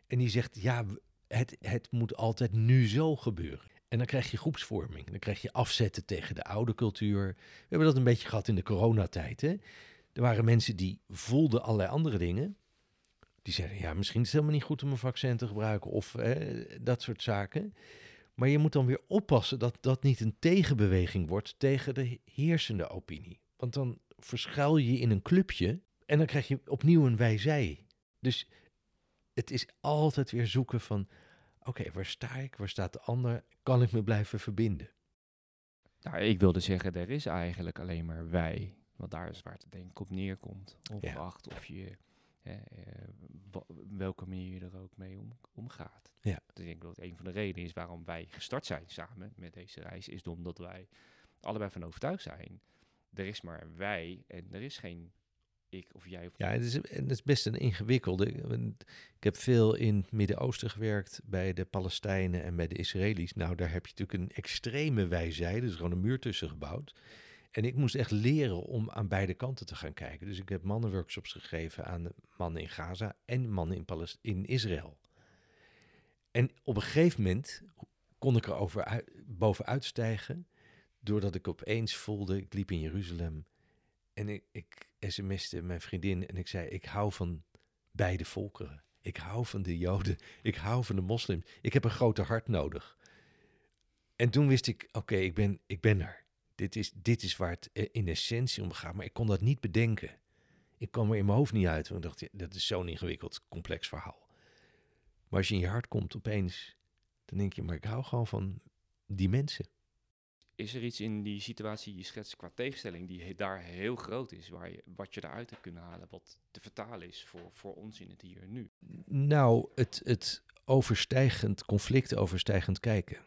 En die zegt, ja, het, het moet altijd nu zo gebeuren. En dan krijg je groepsvorming. Dan krijg je afzetten tegen de oude cultuur. We hebben dat een beetje gehad in de coronatijd. Hè? Er waren mensen die voelden allerlei andere dingen. Die zeiden, ja, misschien is het helemaal niet goed om een vaccin te gebruiken of dat soort zaken. Maar je moet dan weer oppassen dat dat niet een tegenbeweging wordt tegen de heersende opinie. Want dan verschuil je in een clubje en dan krijg je opnieuw een wij-zij. Dus het is altijd weer zoeken van, oké, waar sta ik? Waar staat de ander? Kan ik me blijven verbinden? Nou, ik wilde zeggen, er is eigenlijk alleen maar wij. Want daar is waar het denk ik op neerkomt. Ongeacht ja. of je, eh, welke manier je er ook mee om, omgaat. Ja. Dus ik denk dat een van de redenen is waarom wij gestart zijn samen met deze reis, is omdat wij allebei van overtuigd zijn. Er is maar wij en er is geen ik of jij. Of ja, het is, het is best een ingewikkelde. Ik heb veel in het Midden-Oosten gewerkt bij de Palestijnen en bij de Israëli's. Nou, daar heb je natuurlijk een extreme wijzijde, dus gewoon een muur tussen gebouwd. En ik moest echt leren om aan beide kanten te gaan kijken. Dus ik heb mannenworkshops gegeven aan mannen in Gaza en mannen in, Palest in Israël. En op een gegeven moment kon ik er over bovenuit stijgen, doordat ik opeens voelde, ik liep in Jeruzalem en ik, ik sms'te mijn vriendin en ik zei, ik hou van beide volkeren. Ik hou van de Joden, ik hou van de moslims. Ik heb een groter hart nodig. En toen wist ik, oké, ik, ben, ik ben er. Dit is, dit is waar het eh, in essentie om gaat. Maar ik kon dat niet bedenken. Ik kwam er in mijn hoofd niet uit. Want ik dacht, dat is zo'n ingewikkeld, complex verhaal. Maar als je in je hart komt opeens, dan denk je, maar ik hou gewoon van die mensen is er iets in die situatie die je schetst qua tegenstelling die daar heel groot is, waar je, wat je eruit hebt kunnen halen, wat te vertalen is voor, voor ons in het hier en nu? Nou, het, het overstijgend, conflict overstijgend kijken.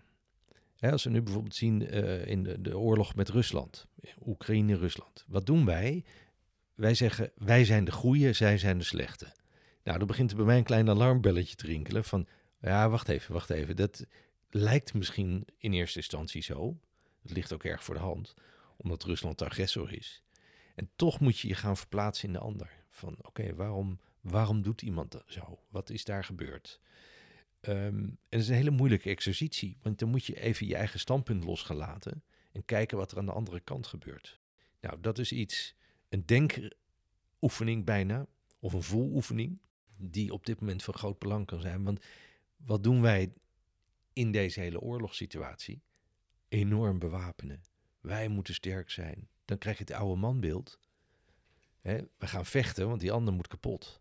als we nu bijvoorbeeld zien uh, in de, de, oorlog met Rusland, Oekraïne-Rusland. Wat doen wij? Wij zeggen, wij zijn de goeie, zij zijn de slechte. Nou, dan begint er bij mij een klein alarmbelletje te rinkelen van, ja, wacht even, wacht even. Dat lijkt misschien in eerste instantie zo, het ligt ook erg voor de hand, omdat Rusland de agressor is. En toch moet je je gaan verplaatsen in de ander. Van oké, waarom, waarom doet iemand dat zo? Wat is daar gebeurd? Um, en het is een hele moeilijke exercitie, want dan moet je even je eigen standpunt losgelaten en kijken wat er aan de andere kant gebeurt. Nou, dat is iets, een denkoefening bijna, of een voeloefening, die op dit moment van groot belang kan zijn. Want wat doen wij in deze hele oorlogssituatie? Enorm bewapenen. Wij moeten sterk zijn. Dan krijg je het oude manbeeld. Hè, we gaan vechten, want die ander moet kapot.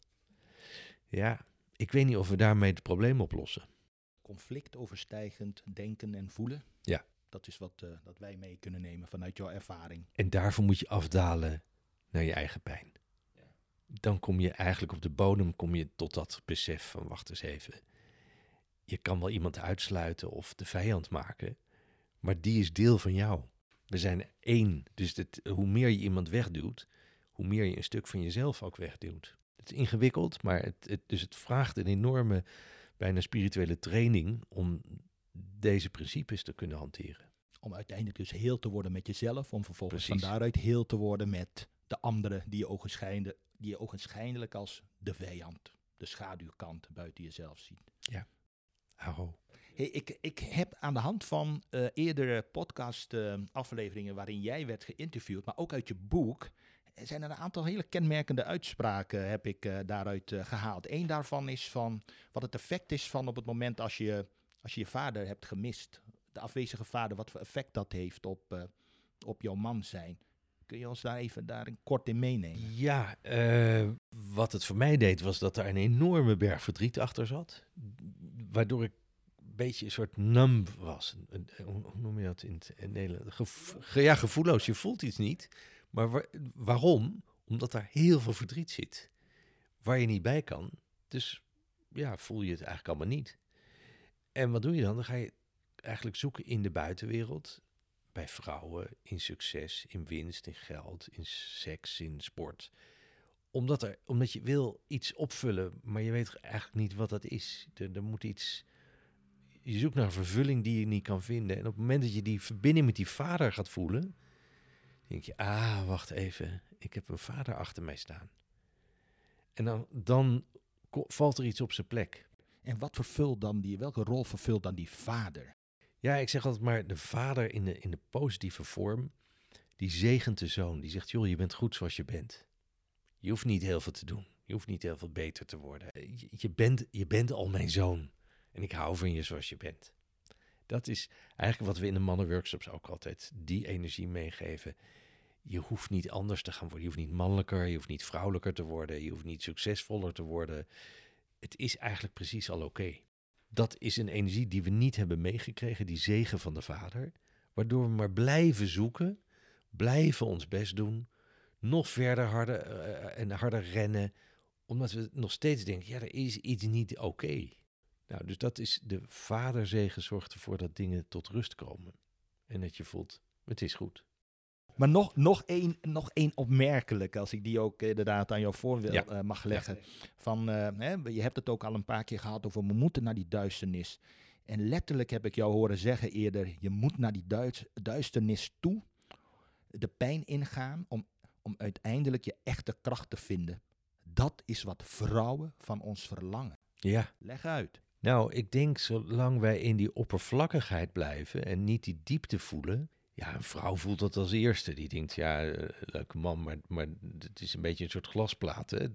Ja, ik weet niet of we daarmee het probleem oplossen. Conflictoverstijgend denken en voelen. Ja. Dat is wat uh, dat wij mee kunnen nemen vanuit jouw ervaring. En daarvoor moet je afdalen naar je eigen pijn. Ja. Dan kom je eigenlijk op de bodem kom je tot dat besef van wacht eens even. Je kan wel iemand uitsluiten of de vijand maken, maar die is deel van jou. We zijn één. Dus hoe meer je iemand wegduwt, hoe meer je een stuk van jezelf ook wegduwt. Het is ingewikkeld, maar het, het, dus het vraagt een enorme, bijna spirituele training om deze principes te kunnen hanteren. Om uiteindelijk dus heel te worden met jezelf, om vervolgens van daaruit heel te worden met de anderen die je ogenschijnlijk, die je ogenschijnlijk als de vijand, de schaduwkant buiten jezelf ziet. Ja. Hou. Ik, ik heb aan de hand van uh, eerdere podcast-afleveringen waarin jij werd geïnterviewd, maar ook uit je boek, zijn er een aantal hele kenmerkende uitspraken heb ik daaruit gehaald. Eén daarvan is van wat het effect is van op het moment als je als je, je vader hebt gemist. De afwezige vader, wat voor effect dat heeft op, op jouw man zijn. Kun je ons daar even daar kort in meenemen? Ja, wat het voor mij deed was dat daar een enorme berg verdriet achter zat. Waardoor ik beetje een soort numb was. Hoe noem je dat in het Nederlands? ja, gevoelloos. Je voelt iets niet. Maar waarom? Omdat daar heel veel verdriet zit. Waar je niet bij kan. Dus ja, voel je het eigenlijk allemaal niet. En wat doe je dan? Dan ga je eigenlijk zoeken in de buitenwereld. Bij vrouwen, in succes, in winst, in geld, in seks, in sport. Omdat, er, omdat je wil iets opvullen, maar je weet eigenlijk niet wat dat is. Er, er moet iets. Je zoekt naar een vervulling die je niet kan vinden. En op het moment dat je die verbinding met die vader gaat voelen denk je, ah, wacht even, ik heb een vader achter mij staan. En dan, dan valt er iets op zijn plek. En wat vervult dan die, welke rol vervult dan die vader? Ja, ik zeg altijd maar, de vader in de, in de positieve vorm, die zegent de zoon. Die zegt, joh, je bent goed zoals je bent. Je hoeft niet heel veel te doen. Je hoeft niet heel veel beter te worden. Je, je, bent, je bent al mijn zoon. En ik hou van je zoals je bent. Dat is eigenlijk wat we in de mannenworkshops ook altijd die energie meegeven je hoeft niet anders te gaan worden. Je hoeft niet mannelijker, je hoeft niet vrouwelijker te worden, je hoeft niet succesvoller te worden. Het is eigenlijk precies al oké. Dat is een energie die we niet hebben meegekregen, die zegen van de Vader, waardoor we maar blijven zoeken, blijven ons best doen, nog verder harder uh, en harder rennen, omdat we nog steeds denken, ja, er is iets niet oké. Nou, dus dat is de vaderzegen zorgt ervoor dat dingen tot rust komen. En dat je voelt, het is goed. Maar nog, nog, één, nog één opmerkelijk, als ik die ook inderdaad aan jou voor wil, uh, mag leggen. Van, uh, hè, je hebt het ook al een paar keer gehad over we moeten naar die duisternis. En letterlijk heb ik jou horen zeggen eerder, je moet naar die duisternis toe, de pijn ingaan, om, om uiteindelijk je echte kracht te vinden. Dat is wat vrouwen van ons verlangen. Ja. Leg uit. Nou, ik denk zolang wij in die oppervlakkigheid blijven en niet die diepte voelen, ja, een vrouw voelt dat als eerste. Die denkt, ja, uh, leuke man, maar, maar het is een beetje een soort glasplaat. Hè?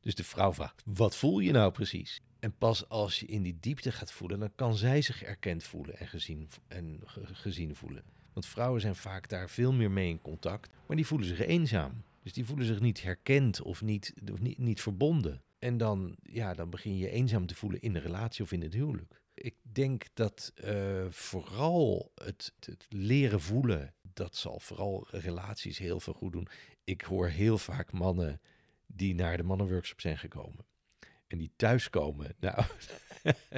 Dus de vrouw vraagt, wat voel je nou precies? En pas als je in die diepte gaat voelen, dan kan zij zich erkend voelen en gezien, en gezien voelen. Want vrouwen zijn vaak daar veel meer mee in contact, maar die voelen zich eenzaam. Dus die voelen zich niet herkend of niet, of niet, niet verbonden. En dan, ja, dan begin je eenzaam te voelen in de relatie of in het huwelijk. Ik denk dat uh, vooral het, het, leren voelen, dat zal vooral relaties heel veel goed doen. Ik hoor heel vaak mannen die naar de mannenworkshop zijn gekomen. En die thuiskomen, nou,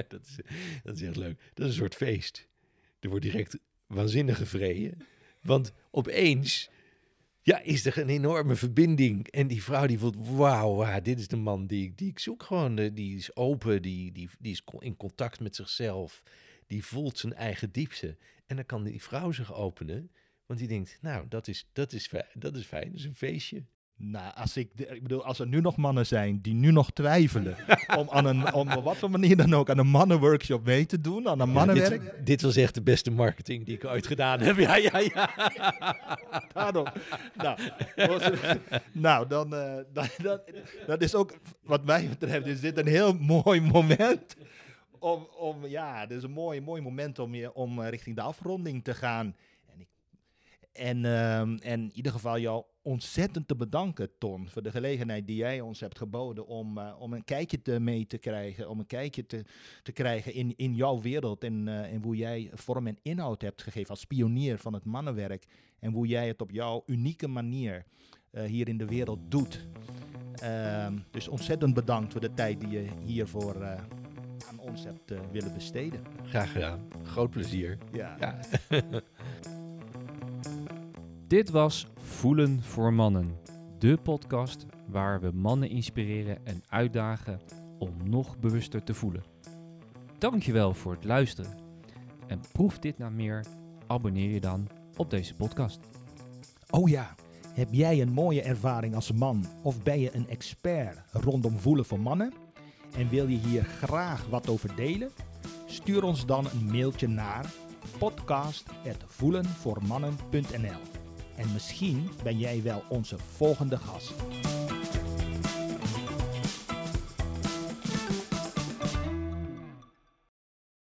dat, is, dat is echt leuk. Dat is een soort feest. Er wordt direct waanzinnig gevreden. Want opeens ja, is er een enorme verbinding. En die vrouw die voelt, wauw, dit is de man die, die ik zoek gewoon. Die is open, die, die, die is in contact met zichzelf. Die voelt zijn eigen diepte. En dan kan die vrouw zich openen. Want die denkt, nou, dat is, dat is, dat is fijn, dat is een feestje. Nou, als ik, ik bedoel, als er nu nog mannen zijn die nu nog twijfelen om aan een, om op wat voor manier dan ook aan een mannenworkshop mee te doen, aan een mannenwerk. dit, dit, was echt de beste marketing die ik ooit gedaan heb. Ja, ja, ja. Daarom. Nou, nou dan, uh, dat, dat, dat is ook, wat mij betreft, is dit een heel mooi moment om, om ja, dit is een mooi, mooi moment om, je, om richting de afronding te gaan. En, ik, en, uh, en in ieder geval jou ontzettend te bedanken, Ton, voor de gelegenheid die jij ons hebt geboden om, eh, om een kijkje te mee te krijgen, om een kijkje te, te krijgen in, in jouw wereld en, uh, en hoe jij vorm en inhoud hebt gegeven als pionier van het mannenwerk en hoe jij het op jouw unieke manier uh, hier in de wereld doet. Ehm, dus ontzettend bedankt voor de tijd die je hiervoor aan ons hebt willen besteden. Graag gedaan. Groot plezier. Ja. ja. Dit was Voelen voor Mannen, de podcast waar we mannen inspireren en uitdagen om nog bewuster te voelen. Dankjewel voor het luisteren. En proef dit nou meer, abonneer je dan op deze podcast. Oh ja, heb jij een mooie ervaring als man of ben je een expert rondom voelen voor mannen? En wil je hier graag wat over delen? Stuur ons dan een mailtje naar podcast.voelenvoormannen.nl en misschien ben jij wel onze volgende gast.